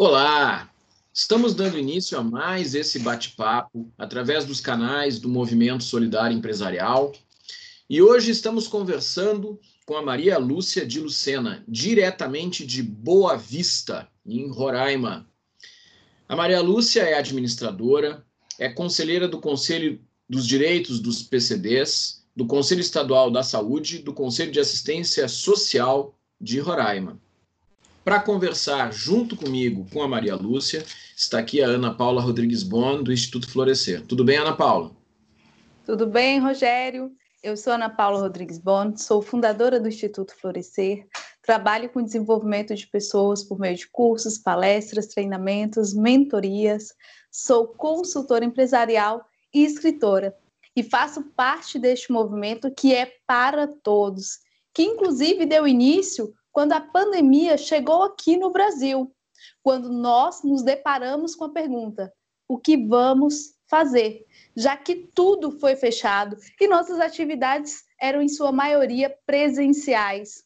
Olá! Estamos dando início a mais esse bate-papo através dos canais do Movimento Solidário Empresarial. E hoje estamos conversando com a Maria Lúcia de Lucena, diretamente de Boa Vista, em Roraima. A Maria Lúcia é administradora, é conselheira do Conselho dos Direitos dos PCDs, do Conselho Estadual da Saúde, do Conselho de Assistência Social de Roraima. Para conversar junto comigo com a Maria Lúcia, está aqui a Ana Paula Rodrigues Bon, do Instituto Florescer. Tudo bem, Ana Paula? Tudo bem, Rogério. Eu sou Ana Paula Rodrigues Bon, sou fundadora do Instituto Florescer, trabalho com desenvolvimento de pessoas por meio de cursos, palestras, treinamentos, mentorias, sou consultora empresarial e escritora e faço parte deste movimento que é para todos, que inclusive deu início quando a pandemia chegou aqui no Brasil, quando nós nos deparamos com a pergunta: o que vamos fazer? Já que tudo foi fechado e nossas atividades eram, em sua maioria, presenciais.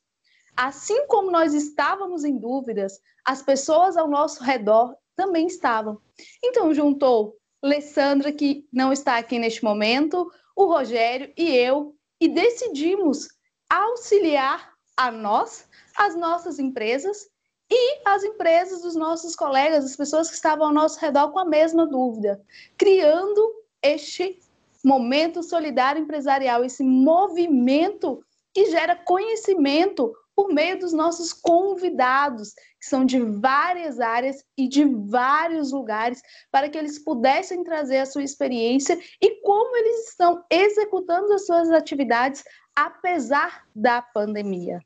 Assim como nós estávamos em dúvidas, as pessoas ao nosso redor também estavam. Então, juntou Alessandra, que não está aqui neste momento, o Rogério e eu, e decidimos auxiliar a nós as nossas empresas e as empresas dos nossos colegas, as pessoas que estavam ao nosso redor com a mesma dúvida, criando este momento solidário empresarial, esse movimento que gera conhecimento por meio dos nossos convidados, que são de várias áreas e de vários lugares, para que eles pudessem trazer a sua experiência e como eles estão executando as suas atividades apesar da pandemia.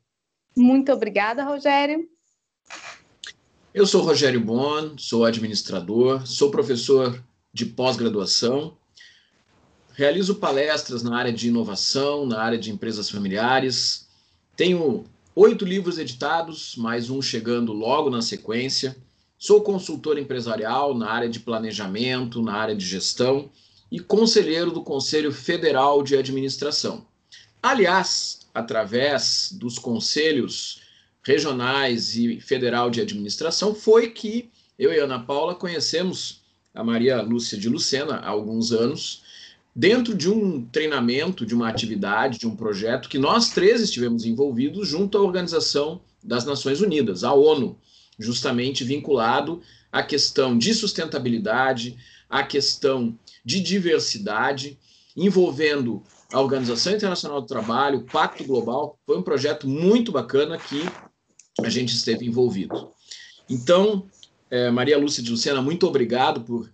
Muito obrigada, Rogério. Eu sou Rogério Bon, sou administrador, sou professor de pós-graduação, realizo palestras na área de inovação, na área de empresas familiares, tenho oito livros editados, mais um chegando logo na sequência. Sou consultor empresarial na área de planejamento, na área de gestão e conselheiro do Conselho Federal de Administração. Aliás, através dos conselhos regionais e federal de administração, foi que eu e Ana Paula conhecemos a Maria Lúcia de Lucena há alguns anos, dentro de um treinamento, de uma atividade, de um projeto que nós três estivemos envolvidos junto à Organização das Nações Unidas, a ONU, justamente vinculado à questão de sustentabilidade, à questão de diversidade, envolvendo a Organização Internacional do Trabalho, o Pacto Global, foi um projeto muito bacana que a gente esteve envolvido. Então, é, Maria Lúcia de Lucena, muito obrigado por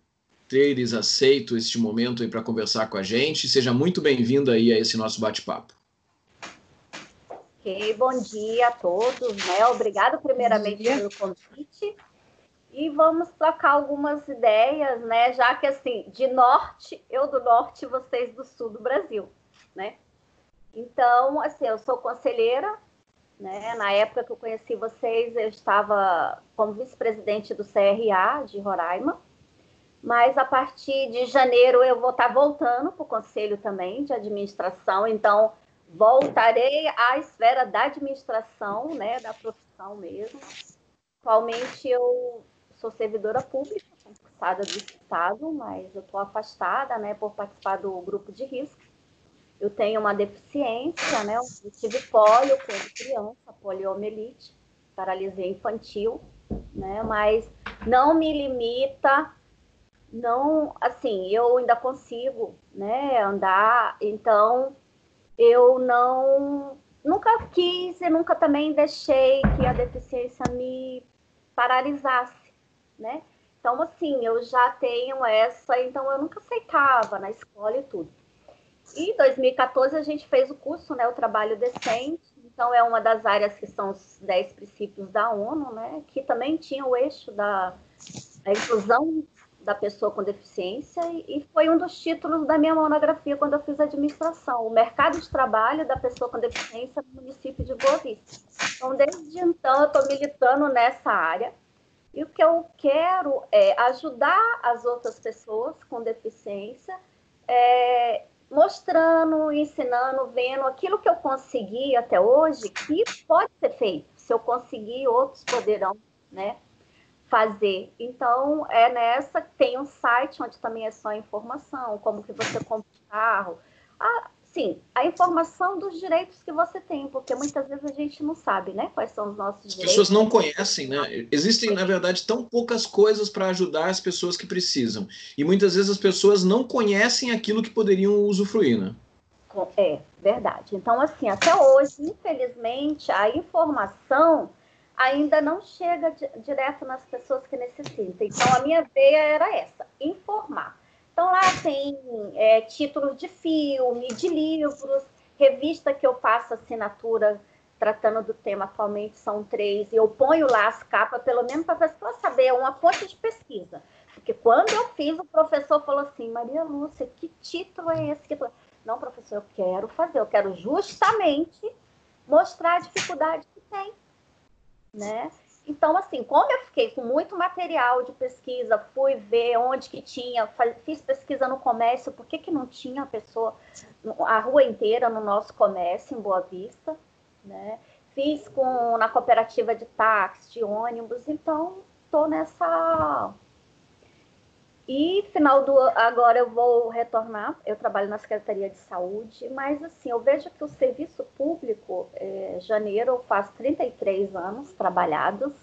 teres aceito este momento aí para conversar com a gente. Seja muito bem-vinda aí a esse nosso bate-papo. Ok, bom dia a todos, né? Obrigado primeiramente pelo convite. E vamos trocar algumas ideias, né? Já que assim, de norte, eu do norte, vocês do sul do Brasil né? Então, assim, eu sou conselheira, né? Na época que eu conheci vocês, eu estava como vice-presidente do CRA de Roraima, mas a partir de janeiro eu vou estar voltando para o conselho também de administração, então voltarei à esfera da administração, né, da profissão mesmo. Atualmente eu sou servidora pública, concursada do Estado, mas eu estou afastada, né, por participar do grupo de risco eu tenho uma deficiência, né? Eu tive polio quando criança, poliomielite, paralisia infantil, né? Mas não me limita, não, assim, eu ainda consigo, né? Andar, então eu não, nunca quis e nunca também deixei que a deficiência me paralisasse, né? Então, assim, eu já tenho essa, então eu nunca aceitava na escola e tudo. E em 2014 a gente fez o curso, né, o trabalho decente. Então é uma das áreas que são os 10 princípios da ONU, né, que também tinha o eixo da, inclusão da pessoa com deficiência e foi um dos títulos da minha monografia quando eu fiz administração, o mercado de trabalho da pessoa com deficiência no município de Boa Vista. Então, desde então, eu estou militando nessa área e o que eu quero é ajudar as outras pessoas com deficiência é, mostrando, ensinando, vendo aquilo que eu consegui até hoje, que pode ser feito. Se eu conseguir, outros poderão, né? fazer. Então, é nessa, tem um site onde também é só informação, como que você compra um carro. Ah, sim, a informação dos direitos que você tem, porque muitas vezes a gente não sabe, né, quais são os nossos direitos. As pessoas não conhecem, né? Existem, na verdade, tão poucas coisas para ajudar as pessoas que precisam. E muitas vezes as pessoas não conhecem aquilo que poderiam usufruir, né? É, verdade. Então, assim, até hoje, infelizmente, a informação ainda não chega direto nas pessoas que necessitam. Então, a minha veia era essa, informar. Então, lá tem é, títulos de filme, de livros, revista que eu faço assinatura tratando do tema atualmente são três, e eu ponho lá as capas, pelo menos para a pessoa saber, uma fonte de pesquisa. Porque quando eu fiz, o professor falou assim, Maria Lúcia, que título é esse? Que. Não, professor, eu quero fazer, eu quero justamente mostrar a dificuldade que tem, né? Então, assim, como eu fiquei com muito material de pesquisa, fui ver onde que tinha, fiz pesquisa no comércio, por que, que não tinha a pessoa, a rua inteira no nosso comércio, em Boa Vista, né? Fiz com, na cooperativa de táxi, de ônibus, então estou nessa... E final do agora eu vou retornar, eu trabalho na Secretaria de Saúde, mas assim, eu vejo que o serviço público, é, janeiro faz 33 anos trabalhados,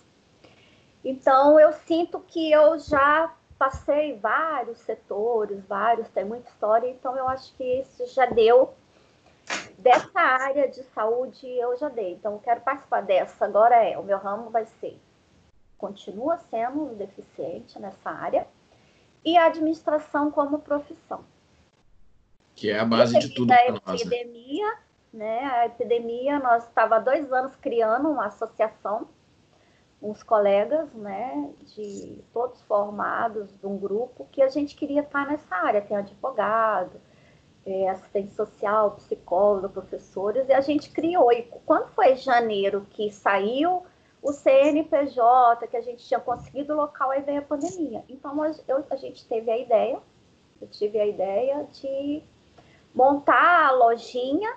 então eu sinto que eu já passei vários setores, vários, tem muita história, então eu acho que isso já deu. Dessa área de saúde eu já dei, então eu quero participar dessa. Agora é, o meu ramo vai ser, continua sendo deficiente nessa área, e a administração como profissão. Que é a base de tudo para nós. A né? epidemia, né? A epidemia, nós estava há dois anos criando uma associação, uns colegas, né, de todos formados, de um grupo, que a gente queria estar nessa área. Tem advogado, é, assistente social, psicólogo, professores, e a gente criou. E quando foi janeiro que saiu o CNPJ, que a gente tinha conseguido local, aí veio a pandemia. Então, eu, a gente teve a ideia, eu tive a ideia de montar a lojinha,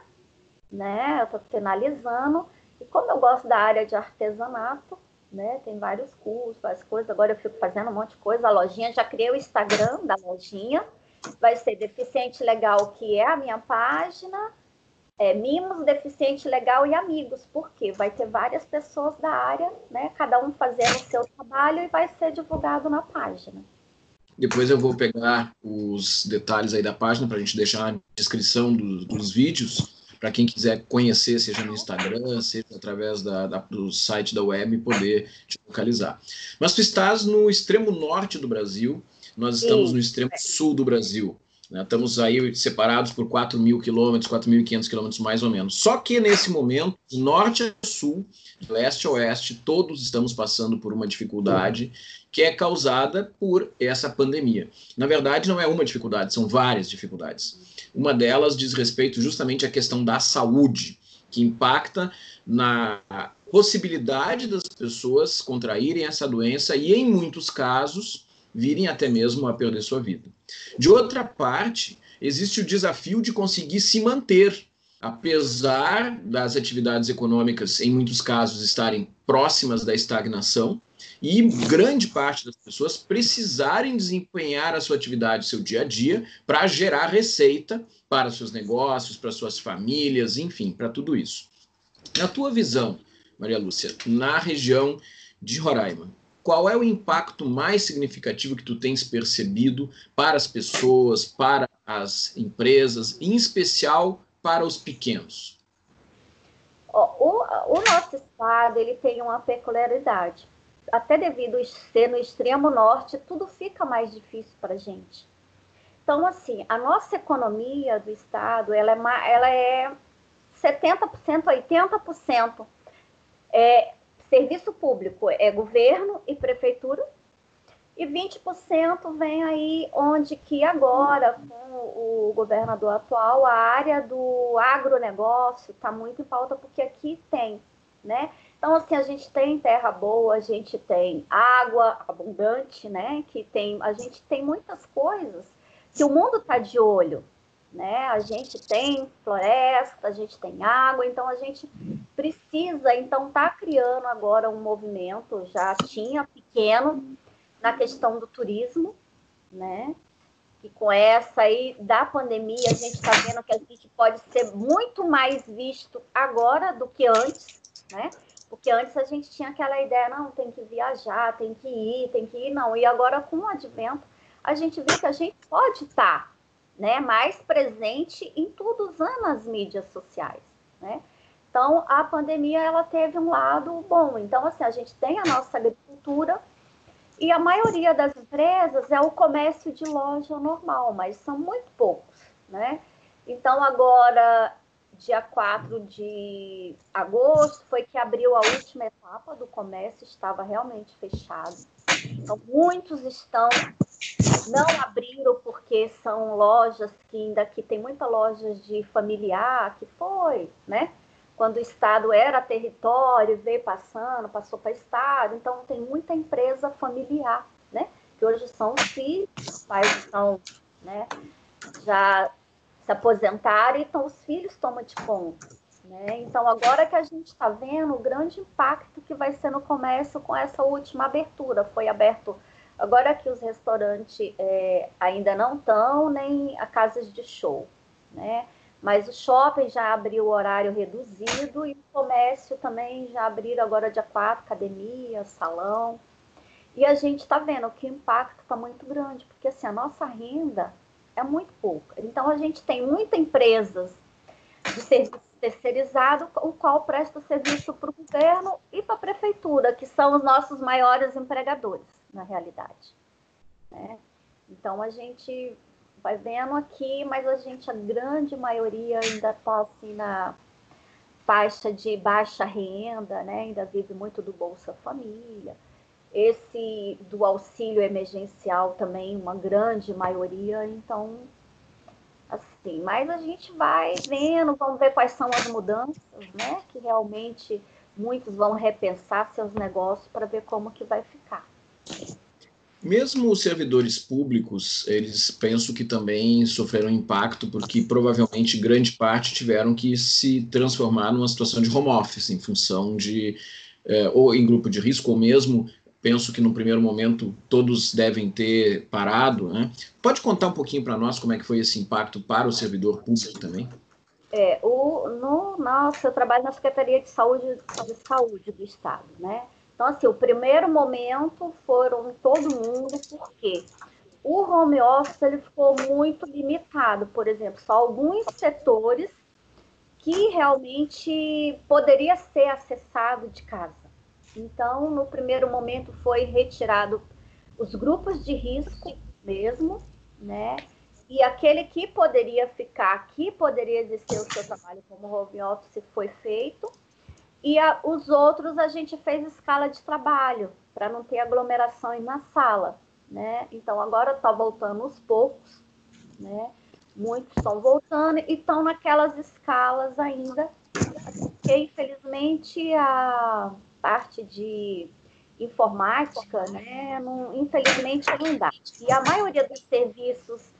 né? Eu estou finalizando. E como eu gosto da área de artesanato, né? Tem vários cursos, várias coisas. Agora eu fico fazendo um monte de coisa. A lojinha, já criei o Instagram da lojinha. Vai ser Deficiente Legal, que é a minha página é, mimos, deficiente legal e amigos, porque vai ter várias pessoas da área, né? Cada um fazendo o seu trabalho e vai ser divulgado na página. Depois eu vou pegar os detalhes aí da página para a gente deixar na descrição do, dos vídeos, para quem quiser conhecer, seja no Instagram, seja através da, da, do site da web, poder te localizar. Mas tu estás no extremo norte do Brasil, nós estamos Sim. no extremo sul do Brasil. Né? Estamos aí separados por 4 mil quilômetros, 4.500 quilômetros mais ou menos. Só que nesse momento, de norte a sul, de leste a oeste, todos estamos passando por uma dificuldade que é causada por essa pandemia. Na verdade, não é uma dificuldade, são várias dificuldades. Uma delas diz respeito justamente à questão da saúde, que impacta na possibilidade das pessoas contraírem essa doença e, em muitos casos, virem até mesmo a perder sua vida. De outra parte, existe o desafio de conseguir se manter, apesar das atividades econômicas, em muitos casos, estarem próximas da estagnação, e grande parte das pessoas precisarem desempenhar a sua atividade, seu dia a dia, para gerar receita para seus negócios, para suas famílias, enfim, para tudo isso. Na tua visão, Maria Lúcia, na região de Roraima, qual é o impacto mais significativo que tu tens percebido para as pessoas, para as empresas, em especial para os pequenos? O, o nosso estado ele tem uma peculiaridade. Até devido a ser no extremo norte, tudo fica mais difícil para a gente. Então, assim, a nossa economia do estado, ela é, ela é 70%, 80% é, Serviço público é governo e prefeitura, e 20% vem aí onde que agora, com o governador atual, a área do agronegócio está muito em pauta, porque aqui tem, né? Então, assim, a gente tem terra boa, a gente tem água abundante, né? Que tem, a gente tem muitas coisas que o mundo está de olho, né? A gente tem floresta, a gente tem água, então a gente precisa, então, tá criando agora um movimento, já tinha pequeno, na questão do turismo, né? E com essa aí da pandemia, a gente está vendo que a gente pode ser muito mais visto agora do que antes, né? Porque antes a gente tinha aquela ideia, não, tem que viajar, tem que ir, tem que ir, não. E agora, com o advento, a gente vê que a gente pode estar tá, né, mais presente em tudo usando as mídias sociais, né? Então, a pandemia, ela teve um lado bom. Então, assim, a gente tem a nossa agricultura, e a maioria das empresas é o comércio de loja normal, mas são muito poucos, né? Então, agora, dia 4 de agosto, foi que abriu a última etapa do comércio, estava realmente fechado. Então, muitos estão, não abriram porque são lojas que ainda que tem muita lojas de familiar, que foi, né? Quando o Estado era território, veio passando, passou para Estado, então tem muita empresa familiar, né? Que hoje são os filhos, os pais estão, né? Já se aposentaram, então os filhos tomam de conta. Né? Então, agora que a gente está vendo o grande impacto que vai ser no comércio com essa última abertura. Foi aberto agora que os restaurantes é, ainda não estão, nem a casas de show. Né? Mas o shopping já abriu o horário reduzido e o comércio também já abriram agora dia 4, academia, salão. E a gente está vendo que o impacto está muito grande, porque assim, a nossa renda é muito pouca. Então a gente tem muitas empresas de serviço terceirizado, o qual presta serviço para o governo e para a prefeitura, que são os nossos maiores empregadores, na realidade. Né? Então a gente vai vendo aqui, mas a gente, a grande maioria ainda está assim na faixa de baixa renda, né? Ainda vive muito do Bolsa Família. Esse do auxílio emergencial também, uma grande maioria, então assim, mas a gente vai vendo, vamos ver quais são as mudanças, né? Que realmente muitos vão repensar seus negócios para ver como que vai ficar. Mesmo os servidores públicos, eles pensam que também sofreram impacto, porque provavelmente grande parte tiveram que se transformar numa situação de home office, em função de, é, ou em grupo de risco, ou mesmo, penso que no primeiro momento todos devem ter parado. Né? Pode contar um pouquinho para nós como é que foi esse impacto para o servidor público também? É, o, no nosso, trabalho na Secretaria de Saúde, de Saúde do Estado, né? Então, assim, o primeiro momento foram todo mundo, porque o home office ele ficou muito limitado, por exemplo, só alguns setores que realmente poderia ser acessado de casa. Então, no primeiro momento foi retirado os grupos de risco mesmo, né? E aquele que poderia ficar, que poderia exercer o seu trabalho como home office foi feito e a, os outros a gente fez escala de trabalho, para não ter aglomerações na sala. Né? Então, agora está voltando aos poucos, né? muitos estão voltando e estão naquelas escalas ainda, porque infelizmente a parte de informática, né, não, infelizmente não dá. E a maioria dos serviços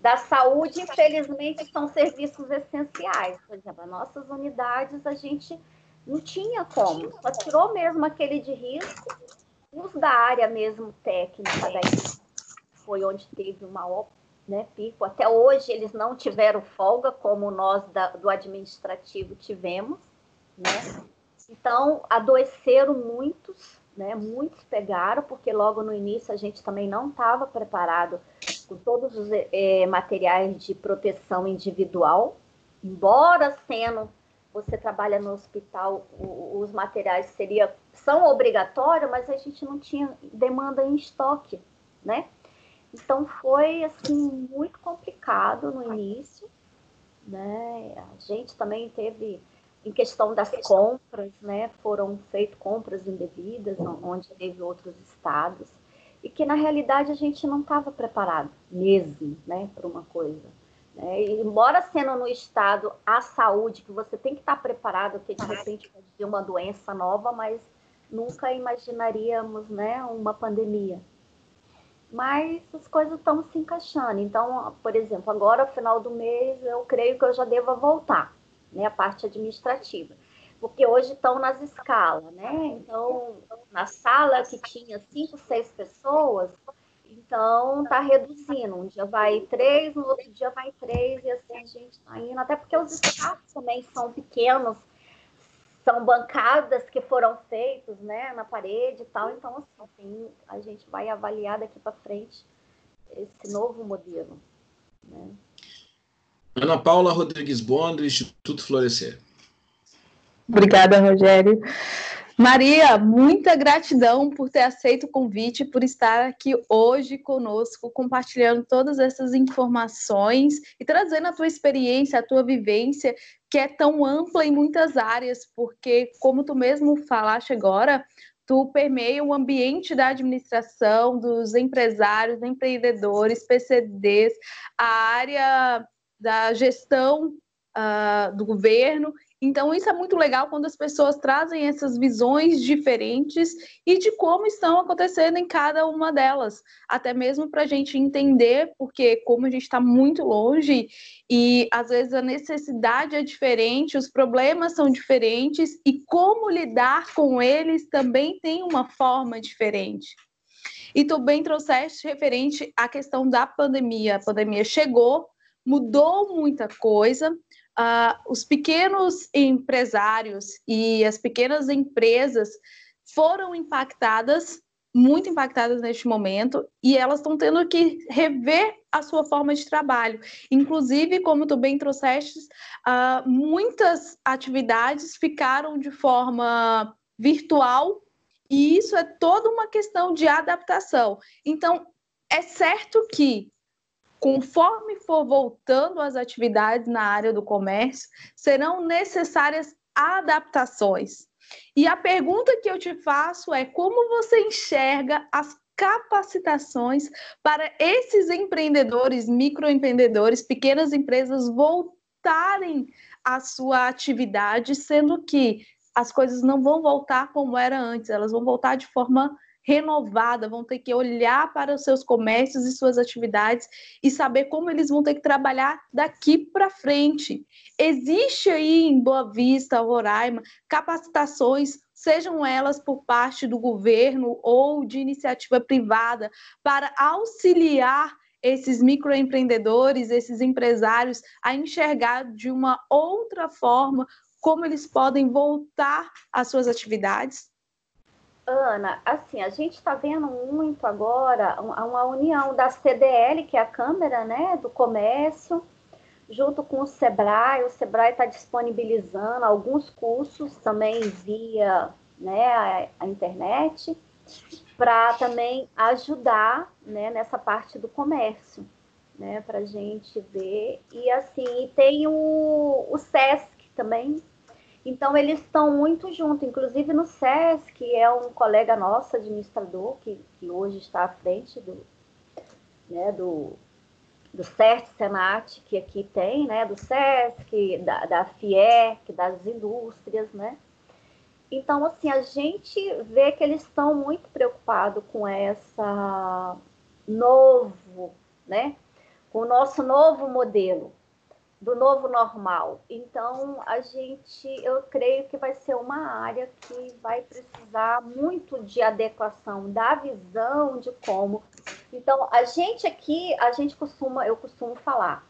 da saúde, infelizmente, são serviços essenciais. Por exemplo, as nossas unidades, a gente não tinha como, só tirou mesmo aquele de risco, os da área mesmo técnica daí foi onde teve maior né, pico. Até hoje eles não tiveram folga, como nós da, do administrativo tivemos, né? Então, adoeceram muitos, né? Muitos pegaram, porque logo no início a gente também não estava preparado com todos os é, materiais de proteção individual, embora sendo você trabalha no hospital, os materiais seria, são obrigatórios, mas a gente não tinha demanda em estoque, né? Então foi assim muito complicado no início, né? A gente também teve em questão das compras, né? Foram feitas compras indevidas, onde teve outros estados e que na realidade a gente não estava preparado mesmo, né, para uma coisa. É, embora sendo no estado a saúde, que você tem que estar preparado, que de repente pode vir uma doença nova, mas nunca imaginaríamos né, uma pandemia. Mas as coisas estão se encaixando. Então, por exemplo, agora, final do mês, eu creio que eu já deva voltar, né, a parte administrativa. porque hoje estão nas escalas, né? Então, na sala que tinha cinco, seis pessoas, então tá reduzindo. Um dia vai três, no outro dia vai três, e assim a gente está indo, até porque os espaços também são pequenos, são bancadas que foram feitos né, na parede e tal. Então, assim, a gente vai avaliar daqui para frente esse novo modelo. Né? Ana Paula Rodrigues Bond, do Instituto Florescer. Obrigada, Rogério. Maria, muita gratidão por ter aceito o convite, por estar aqui hoje conosco, compartilhando todas essas informações e trazendo a tua experiência, a tua vivência, que é tão ampla em muitas áreas, porque, como tu mesmo falaste agora, tu permeia o ambiente da administração, dos empresários, empreendedores, PCDs, a área da gestão uh, do governo então, isso é muito legal quando as pessoas trazem essas visões diferentes e de como estão acontecendo em cada uma delas, até mesmo para a gente entender, porque como a gente está muito longe e às vezes a necessidade é diferente, os problemas são diferentes e como lidar com eles também tem uma forma diferente. E tu bem trouxeste referente à questão da pandemia. A pandemia chegou, mudou muita coisa, uh, os pequenos empresários e as pequenas empresas foram impactadas, muito impactadas neste momento, e elas estão tendo que rever a sua forma de trabalho. Inclusive, como tu bem trouxeste, uh, muitas atividades ficaram de forma virtual, e isso é toda uma questão de adaptação. Então, é certo que conforme for voltando as atividades na área do comércio, serão necessárias adaptações. E a pergunta que eu te faço é: como você enxerga as capacitações para esses empreendedores, microempreendedores, pequenas empresas voltarem à sua atividade, sendo que as coisas não vão voltar como era antes, elas vão voltar de forma renovada, vão ter que olhar para os seus comércios e suas atividades e saber como eles vão ter que trabalhar daqui para frente. Existe aí em Boa Vista, Roraima, capacitações sejam elas por parte do governo ou de iniciativa privada, para auxiliar esses microempreendedores, esses empresários a enxergar de uma outra forma como eles podem voltar às suas atividades? Ana, assim, a gente está vendo muito agora uma união da CDL, que é a Câmara né, do Comércio, junto com o Sebrae. O Sebrae está disponibilizando alguns cursos também via né, a, a internet, para também ajudar né, nessa parte do comércio, né, para a gente ver. E assim, tem o, o SESC também, então, eles estão muito juntos, inclusive no SESC, que é um colega nosso, administrador, que, que hoje está à frente do, né, do, do CERT, Senat, que aqui tem, né, do SESC, da, da FIEC, das indústrias, né? Então, assim, a gente vê que eles estão muito preocupados com essa novo, né? Com o nosso novo modelo do novo normal. Então, a gente, eu creio que vai ser uma área que vai precisar muito de adequação da visão de como. Então, a gente aqui, a gente costuma, eu costumo falar,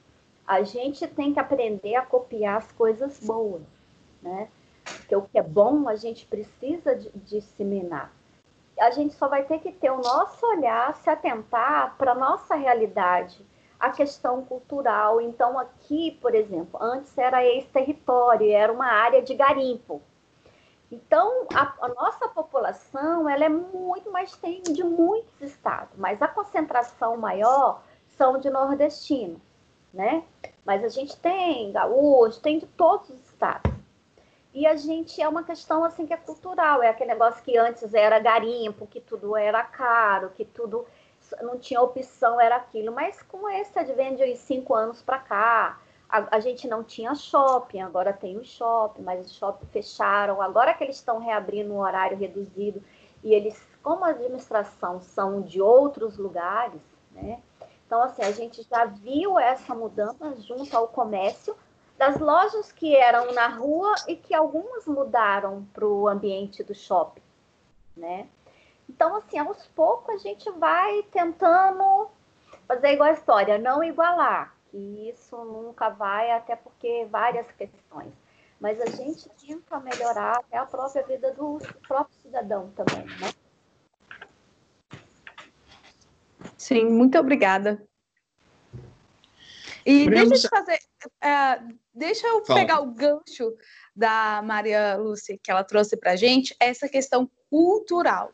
a gente tem que aprender a copiar as coisas boas, né? Porque o que é bom a gente precisa de, disseminar. A gente só vai ter que ter o nosso olhar, se atentar para a nossa realidade a questão cultural. Então, aqui, por exemplo, antes era ex-território, era uma área de garimpo. Então, a, a, nossa população ela é muito mais tem de muitos estados, mas a concentração maior são de nordestinos, né? Mas a gente tem gaúcho, tem de todos os estados. E a gente é uma questão assim que é cultural, é aquele negócio que antes era garimpo, que tudo era caro, que tudo não tinha opção, era aquilo. Mas com esse advento de cinco anos para cá, a, a, gente não tinha shopping, agora tem o shopping, mas os shopping fecharam. Agora que eles estão reabrindo um horário reduzido e eles, como a administração são de outros lugares, né? Então, assim, a gente já viu essa mudança junto ao comércio, das lojas que eram na rua e que algumas mudaram para o ambiente do shopping, né? Então, assim, aos poucos a gente vai tentando fazer igual a história, não igualar, que isso nunca vai, até porque várias questões. Mas a gente tenta melhorar até a própria vida do próprio cidadão também, né? Sim, muito obrigada. E deixa eu fazer, uh, deixa eu Fala. pegar o gancho da Maria Lúcia que ela trouxe para a gente, essa questão cultural.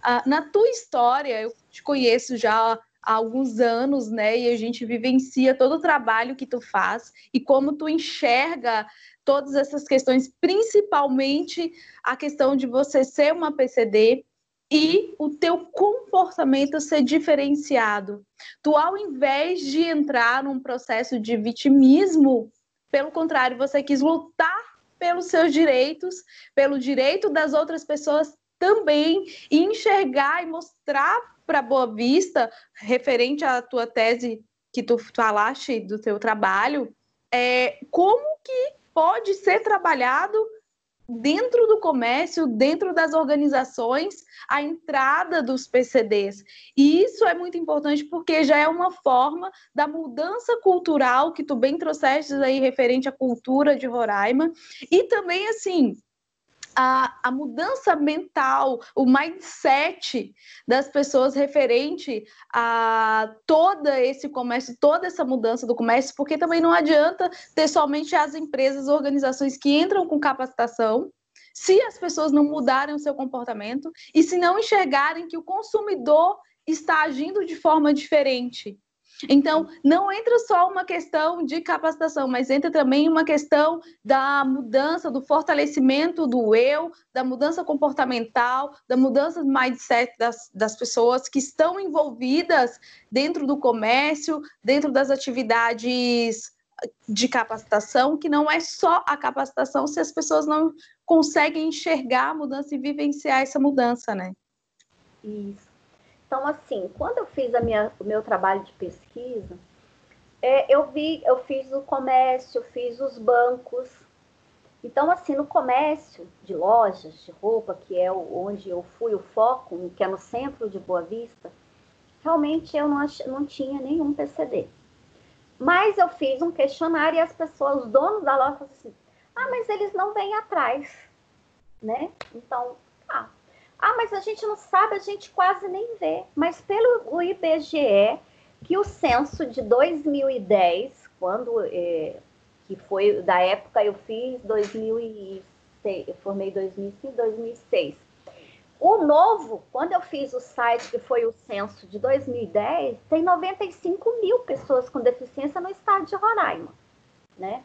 Uh, na tua história, eu te conheço já há alguns anos, né? E a gente vivencia todo o trabalho que tu faz e como tu enxerga todas essas questões, principalmente a questão de você ser uma PCD e o teu comportamento ser diferenciado. Tu, ao invés de entrar num processo de vitimismo, pelo contrário, você quis lutar pelos seus direitos, pelo direito das outras pessoas também, enxergar e mostrar para Boa Vista, referente à tua tese que tu falaste do teu trabalho, é, como que pode ser trabalhado dentro do comércio, dentro das organizações, a entrada dos PCDs. E isso é muito importante porque já é uma forma da mudança cultural que tu bem trouxeste aí referente à cultura de Roraima e também assim, a, a, mudança mental, o mindset das pessoas referente a todo esse comércio, toda essa mudança do comércio, porque também não adianta ter somente as empresas, organizações que entram com capacitação, se as pessoas não mudarem o seu comportamento e se não enxergarem que o consumidor está agindo de forma diferente. Então, não entra só uma questão de capacitação, mas entra também uma questão da mudança, do fortalecimento do eu, da mudança comportamental, da mudança do mindset das, das pessoas que estão envolvidas dentro do comércio, dentro das atividades de capacitação, que não é só a capacitação se as pessoas não conseguem enxergar a mudança e vivenciar essa mudança, né? Isso. Então, assim, quando eu fiz a minha, o meu trabalho de pesquisa, é, eu vi, eu fiz o comércio, fiz os bancos. Então, assim, no comércio de lojas de roupa, que é onde eu fui o foco, que é no centro de Boa Vista, realmente eu não, ach, não tinha nenhum PCD. Mas eu fiz um questionário e as pessoas, os donos da loja, falaram assim: ah, mas eles não vêm atrás, né? Então, ah, ah, mas a gente não sabe, a gente quase nem vê. Mas pelo IBGE, que o censo de 2010, quando é, que foi da época eu fiz 2006, eu formei 2005, 2006. O novo, quando eu fiz o site que foi o censo de 2010, tem 95 mil pessoas com deficiência no estado de Roraima, né?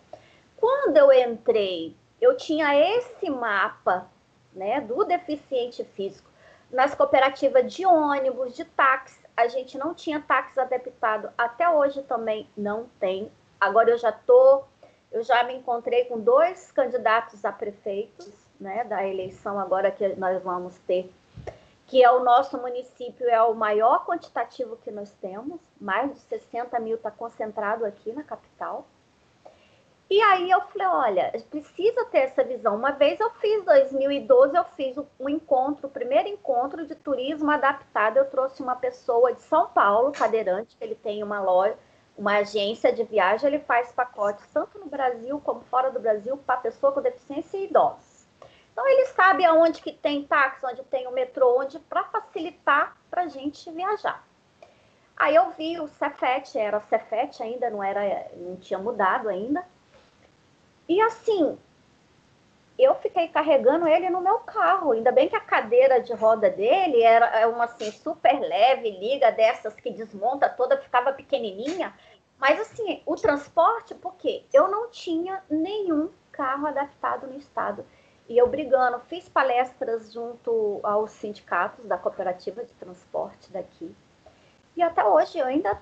Quando eu entrei, eu tinha esse mapa né, do deficiente físico. Nas cooperativas de ônibus, de táxi, a gente não tinha táxi adaptado. Até hoje também não tem. Agora eu já tô, eu já me encontrei com dois candidatos a prefeitos, né, da eleição agora que nós vamos ter, que é o nosso município é o maior quantitativo que nós temos, mais de 60 mil está concentrado aqui na capital. E aí eu falei, olha, precisa ter essa visão. Uma vez eu fiz, 2012, eu fiz um encontro, o primeiro encontro de turismo adaptado. Eu trouxe uma pessoa de São Paulo, cadeirante, que ele tem uma loja, uma agência de viagem, ele faz pacotes tanto no Brasil como fora do Brasil para pessoa com deficiência e idosos. Então ele sabe aonde que tem táxi, onde tem o metrô, onde para facilitar para a gente viajar. Aí eu vi o Cefet, era Cefet ainda, não era, não tinha mudado ainda. E assim, eu fiquei carregando ele no meu carro. Ainda bem que a cadeira de roda dele era é uma assim super leve, liga dessas que desmonta toda, ficava pequenininha. Mas assim, o transporte, porque eu não tinha nenhum carro adaptado no estado. E eu brigando, fiz palestras junto aos sindicatos da cooperativa de transporte daqui. E até hoje eu ainda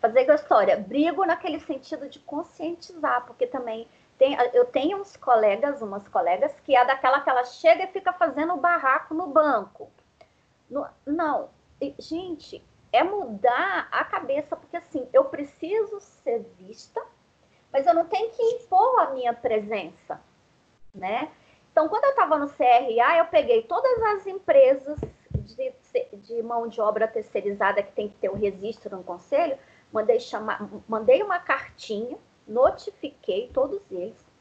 fazer a história, brigo naquele sentido de conscientizar, porque também tem, eu tenho uns colegas, umas colegas, que é daquela que ela chega e fica fazendo barraco no banco. No, não, gente, é mudar a cabeça, porque assim, eu preciso ser vista, mas eu não tenho que impor a minha presença, né? Então, quando eu estava no CRA, eu peguei todas as empresas de, de, mão de obra terceirizada que tem que ter o registro no conselho, mandei chamar, mandei uma cartinha, notifiquei todos eles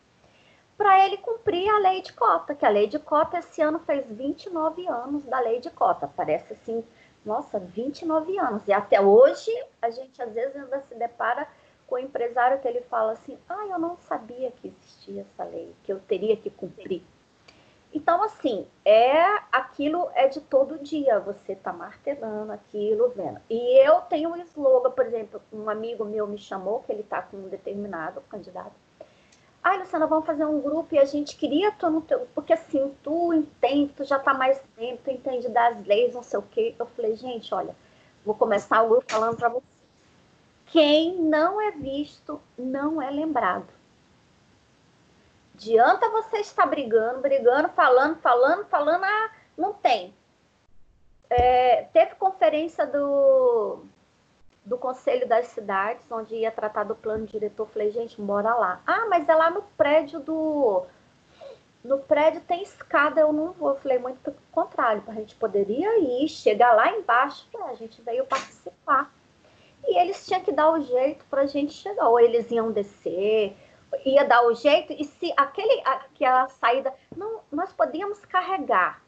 para ele cumprir a lei de cota, que a lei de cota esse ano fez 29 anos da lei de cota. Parece assim, nossa, 29 anos. E até hoje a gente às vezes ainda se depara com o empresário que ele fala assim: "Ah, eu não sabia que existia essa lei, que eu teria que cumprir". Então, assim, é aquilo é de todo dia, você tá martelando aquilo, vendo. E eu tenho um slogan, por exemplo, um amigo meu me chamou, que ele tá com um determinado candidato, Ai, Luciana, vamos fazer um grupo e a gente queria tu. Porque assim, tu entende, tu já tá mais tempo, tu entende das leis, não sei o quê. Eu falei, gente, olha, vou começar o grupo falando para você. Quem não é visto não é lembrado. Adianta você estar brigando, brigando, falando, falando, falando, ah, não tem. É, teve conferência do do Conselho das Cidades, onde ia tratar do plano diretor. Falei, gente, bora lá. Ah, mas é lá no prédio do. No prédio tem escada, eu não vou. Eu falei, muito pelo contrário, a gente poderia ir, chegar lá embaixo. Falei, a gente veio participar. E eles tinham que dar o jeito para a gente chegar. Ou eles iam descer, ia dar o jeito. E se aquele, aquela saída. Não, nós podíamos carregar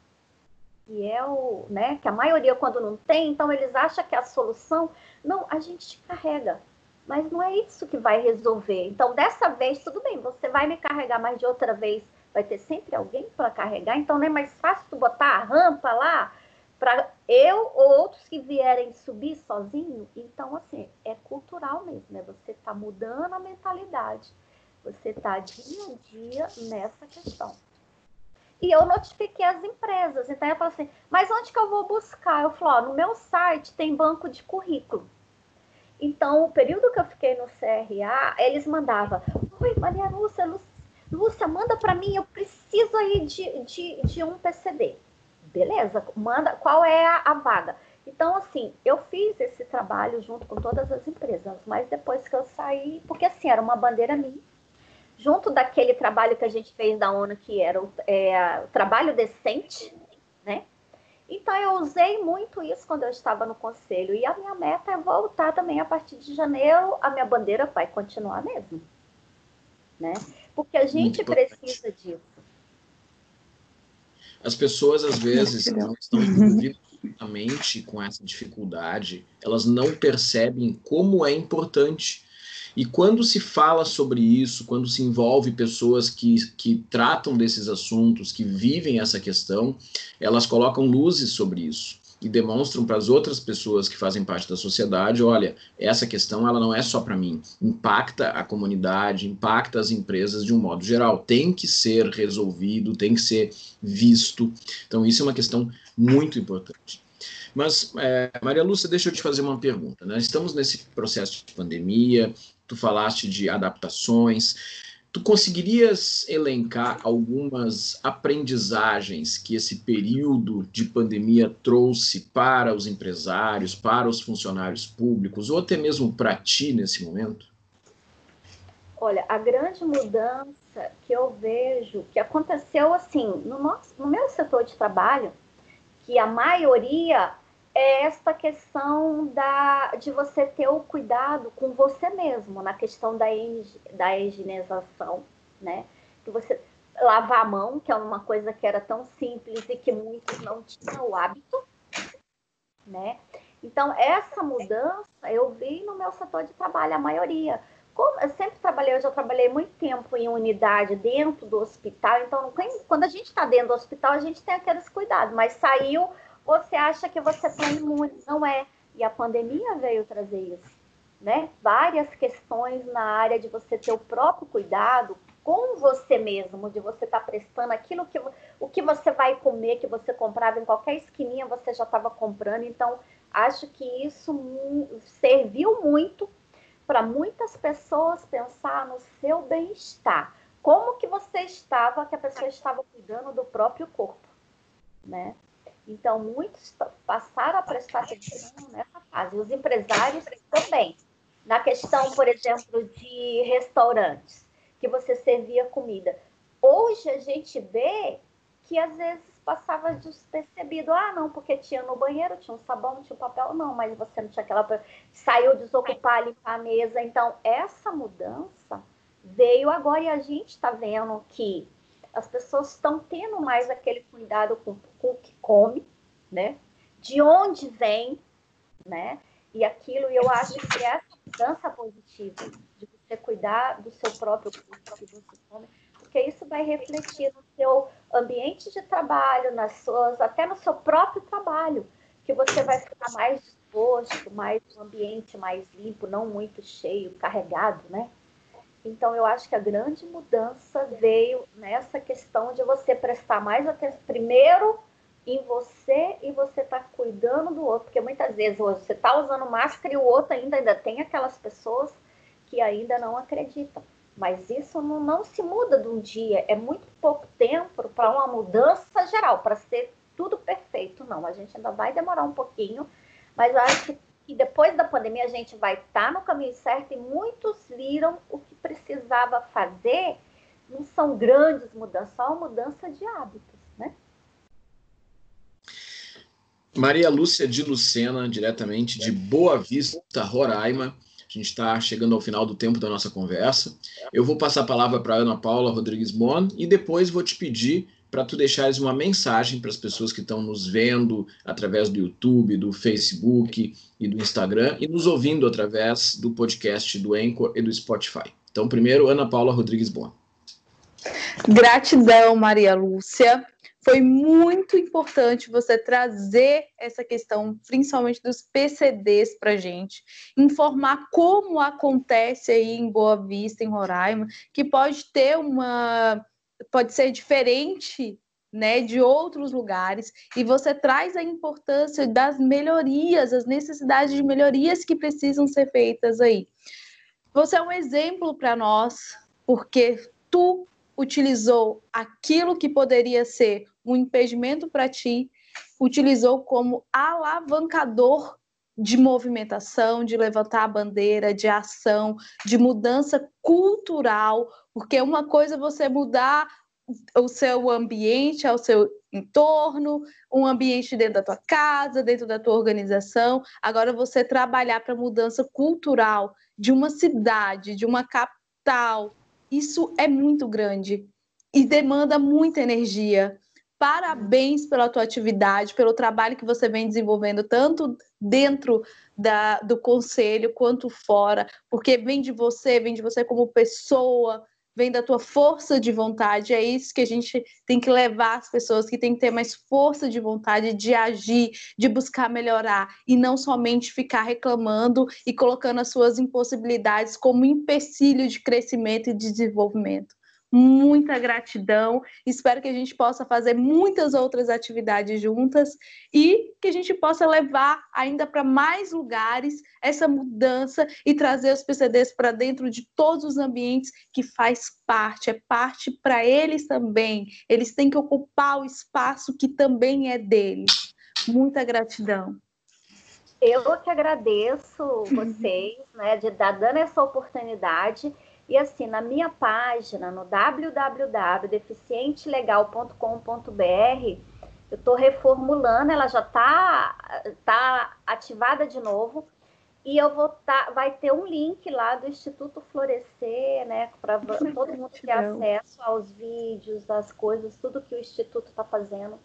que é o, né, que a maioria quando não tem, então eles acham que a solução, não, a gente te carrega. Mas não é isso que vai resolver. Então, dessa vez, tudo bem, você vai me carregar, mas de outra vez vai ter sempre alguém para carregar. Então, não é mais fácil tu botar a rampa lá para eu ou outros que vierem subir sozinho. Então, assim, é cultural mesmo, né? Você está mudando a mentalidade. Você está dia a dia nessa questão. E eu notifiquei as empresas. Então eu falo assim, mas onde que eu vou buscar? Eu falo, ó, no meu site tem banco de currículo. Então, o período que eu fiquei no CRA, eles mandavam, oi, Maria Lúcia, Lúcia, manda para mim, eu preciso aí de, de, de, um PCD. Beleza, manda, qual é a, a vaga? Então, assim, eu fiz esse trabalho junto com todas as empresas, mas depois que eu saí, porque assim, era uma bandeira minha, junto daquele trabalho que a gente fez da ONU, que era o, é, o trabalho decente, né? Então, eu usei muito isso quando eu estava no conselho. E a minha meta é voltar também a partir de janeiro. A minha bandeira vai continuar mesmo. Né? Porque a gente precisa disso. As pessoas, às vezes, não estão envolvidas com essa dificuldade. Elas não percebem como é importante e quando se fala sobre isso, quando se envolve pessoas que, que tratam desses assuntos, que vivem essa questão, elas colocam luzes sobre isso e demonstram para as outras pessoas que fazem parte da sociedade, olha, essa questão ela não é só para mim, impacta a comunidade, impacta as empresas de um modo geral, tem que ser resolvido, tem que ser visto. Então isso é uma questão muito importante. Mas, é, Maria Lúcia, deixa eu te fazer uma pergunta. Né? Estamos nesse processo de pandemia, tu falaste de adaptações. Tu conseguirias elencar algumas aprendizagens que esse período de pandemia trouxe para os empresários, para os funcionários públicos, ou até mesmo para ti nesse momento? Olha, a grande mudança que eu vejo que aconteceu assim no, nosso, no meu setor de trabalho, que a maioria é esta questão da, de você ter o cuidado com você mesmo, na questão da, da higienização, né? Que você lavar a mão, que é uma coisa que era tão simples e que muitos não tinham o hábito, né? Então, essa mudança eu vi no meu setor de trabalho, a maioria. Como eu sempre trabalhei, eu já trabalhei muito tempo em unidade dentro do hospital, então quando a gente está dentro do hospital, a gente tem aqueles cuidados, mas saiu você acha que você está imune, não é. E a pandemia veio trazer isso, né? Várias questões na área de você ter o próprio cuidado com você mesmo, de você estar tá prestando aquilo que o que você vai comer, que você comprava em qualquer esquininha, você já estava comprando. Então, acho que isso serviu muito para muitas pessoas pensar no seu bem-estar. Como que você estava, que a pessoa estava cuidando do próprio corpo, né? Então, muitos passaram a prestar atenção nessa fase. Os empresários também. na questão, por exemplo, de restaurantes, que você servia comida. Hoje a gente vê que às vezes passava despercebido. Ah, não, porque tinha no banheiro, tinha um sabão, tinha um papel. Não, mas você não tinha aquela. Saiu desocupar, limpar a mesa. Então, essa mudança veio agora e a gente está vendo que as pessoas estão tendo mais aquele cuidado com, com o que come, né? De onde vem, né? E aquilo, eu acho que essa mudança positiva de você cuidar do seu próprio corpo, que você come, porque isso vai refletir no seu ambiente de trabalho, nas suas, até no seu próprio trabalho, que você vai ficar mais disposto, mais um ambiente mais limpo, não muito cheio, carregado, né? Então, eu acho que a grande mudança veio nessa questão de você prestar mais atenção, primeiro em você e você está cuidando do outro, porque muitas vezes você está usando máscara e o outro ainda, ainda tem aquelas pessoas que ainda não acreditam. Mas isso não, não se muda de um dia, é muito pouco tempo para uma mudança geral, para ser tudo perfeito. Não, a gente ainda vai demorar um pouquinho, mas eu acho que que depois da pandemia a gente vai estar tá no caminho certo e muitos viram o que precisava fazer. Não são grandes mudanças, só mudança de hábitos, né? Maria Lúcia de Lucena, diretamente de Boa Vista, Roraima. A gente está chegando ao final do tempo da nossa conversa. Eu vou passar a palavra para Ana Paula Rodrigues Mon e depois vou te pedir para tu deixares uma mensagem para as pessoas que estão nos vendo através do YouTube, do Facebook e do Instagram e nos ouvindo através do podcast do Anchor e do Spotify. Então, primeiro, Ana Paula Rodrigues Bom. Gratidão, Maria Lúcia. Foi muito importante você trazer essa questão, principalmente dos PCDs, para gente, informar como acontece aí em Boa Vista, em Roraima, que pode ter uma pode ser diferente né, de outros lugares, e você traz a importância das melhorias, as necessidades de melhorias que precisam ser feitas aí. Você é um exemplo para nós, porque tu utilizou aquilo que poderia ser um impedimento para ti, utilizou como alavancador de movimentação, de levantar a bandeira, de ação, de mudança cultural, porque uma coisa é você mudar o seu ambiente, ao seu entorno, um ambiente dentro da tua casa, dentro da tua organização. Agora você trabalhar para mudança cultural de uma cidade, de uma capital, isso é muito grande e demanda muita energia. Parabéns pela tua atividade, pelo trabalho que você vem desenvolvendo, tanto dentro da, do conselho quanto fora, porque vem de você, vem de você como pessoa, vem da tua força de vontade. É isso que a gente tem que levar as pessoas que têm que ter mais força de vontade de agir, de buscar melhorar e não somente ficar reclamando e colocando as suas impossibilidades como empecilho de crescimento e de desenvolvimento muita gratidão. Espero que a gente possa fazer muitas outras atividades juntas e que a gente possa levar ainda para mais lugares essa mudança e trazer os PCDs para dentro de todos os ambientes que faz parte, é parte para eles também. Eles têm que ocupar o espaço que também é deles. Muita gratidão. Eu que agradeço vocês, né, de dar dando essa oportunidade e assim, na minha página, no www.deficientelegal.com.br, eu estou reformulando, ela já está tá ativada de novo. E eu vou tá, vai ter um link lá do Instituto Florescer, né? Para todo mundo ter acesso aos vídeos, das coisas, tudo que o Instituto está fazendo.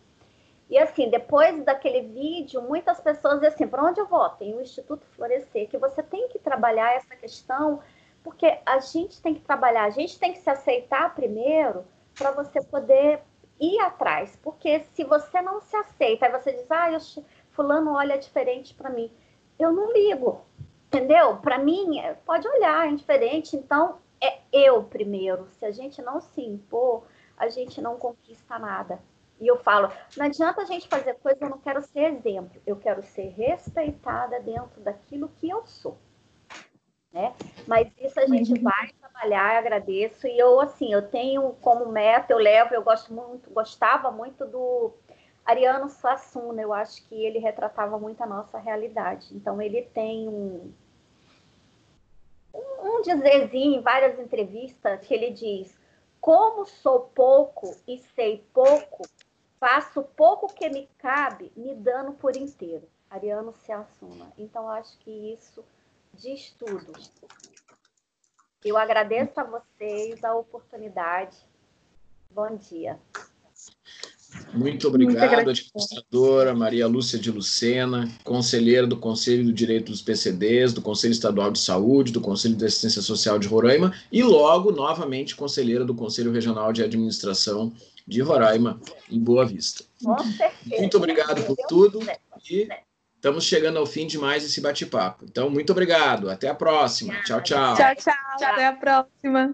E assim, depois daquele vídeo, muitas pessoas dizem assim, para onde eu vou? Tem o Instituto Florescer, que você tem que trabalhar essa questão porque a gente tem que trabalhar, a gente tem que se aceitar primeiro para você poder ir atrás. Porque se você não se aceita, aí você diz, ah, eu, fulano olha diferente para mim. Eu não ligo, entendeu? Para mim, é, pode olhar, é diferente. Então, é eu primeiro. Se a gente não se impor, a gente não conquista nada. E eu falo, não adianta a gente fazer coisa, eu não quero ser exemplo, eu quero ser respeitada dentro daquilo que eu sou né? Mas isso a gente vai trabalhar, agradeço. E eu, assim, eu tenho como meta, eu levo, eu gosto muito, gostava muito do Ariano Suassuna, eu acho que ele retratava muito a nossa realidade. Então, ele tem um, um, um dizerzinho em várias entrevistas que ele diz: Como sou pouco e sei pouco, faço pouco que me cabe, me dando por inteiro. Ariano se assuma. Então, acho que isso diz tudo. Eu agradeço a vocês a oportunidade. Bom dia. Muito obrigado, administradora Maria Lúcia de Lucena, conselheira do Conselho do Direito dos PCDs, do Conselho Estadual de Saúde, do Conselho de Assistência Social de Roraima e logo, novamente, conselheira do Conselho Regional de Administração de Roraima, em Boa Vista. Muito obrigado por tudo e estamos chegando ao fim de mais esse bate-papo. Então, muito obrigado. Até a próxima. Tchau, tchau. Tchau, tchau. Até a próxima.